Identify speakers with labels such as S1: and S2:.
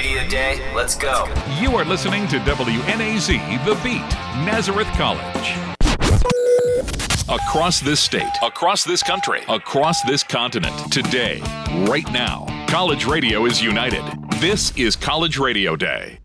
S1: Radio Day. Let's go.
S2: You are listening to WNAZ The Beat, Nazareth College. Across this state, across this country, across this continent, today, right now, college radio is united. This is College Radio Day.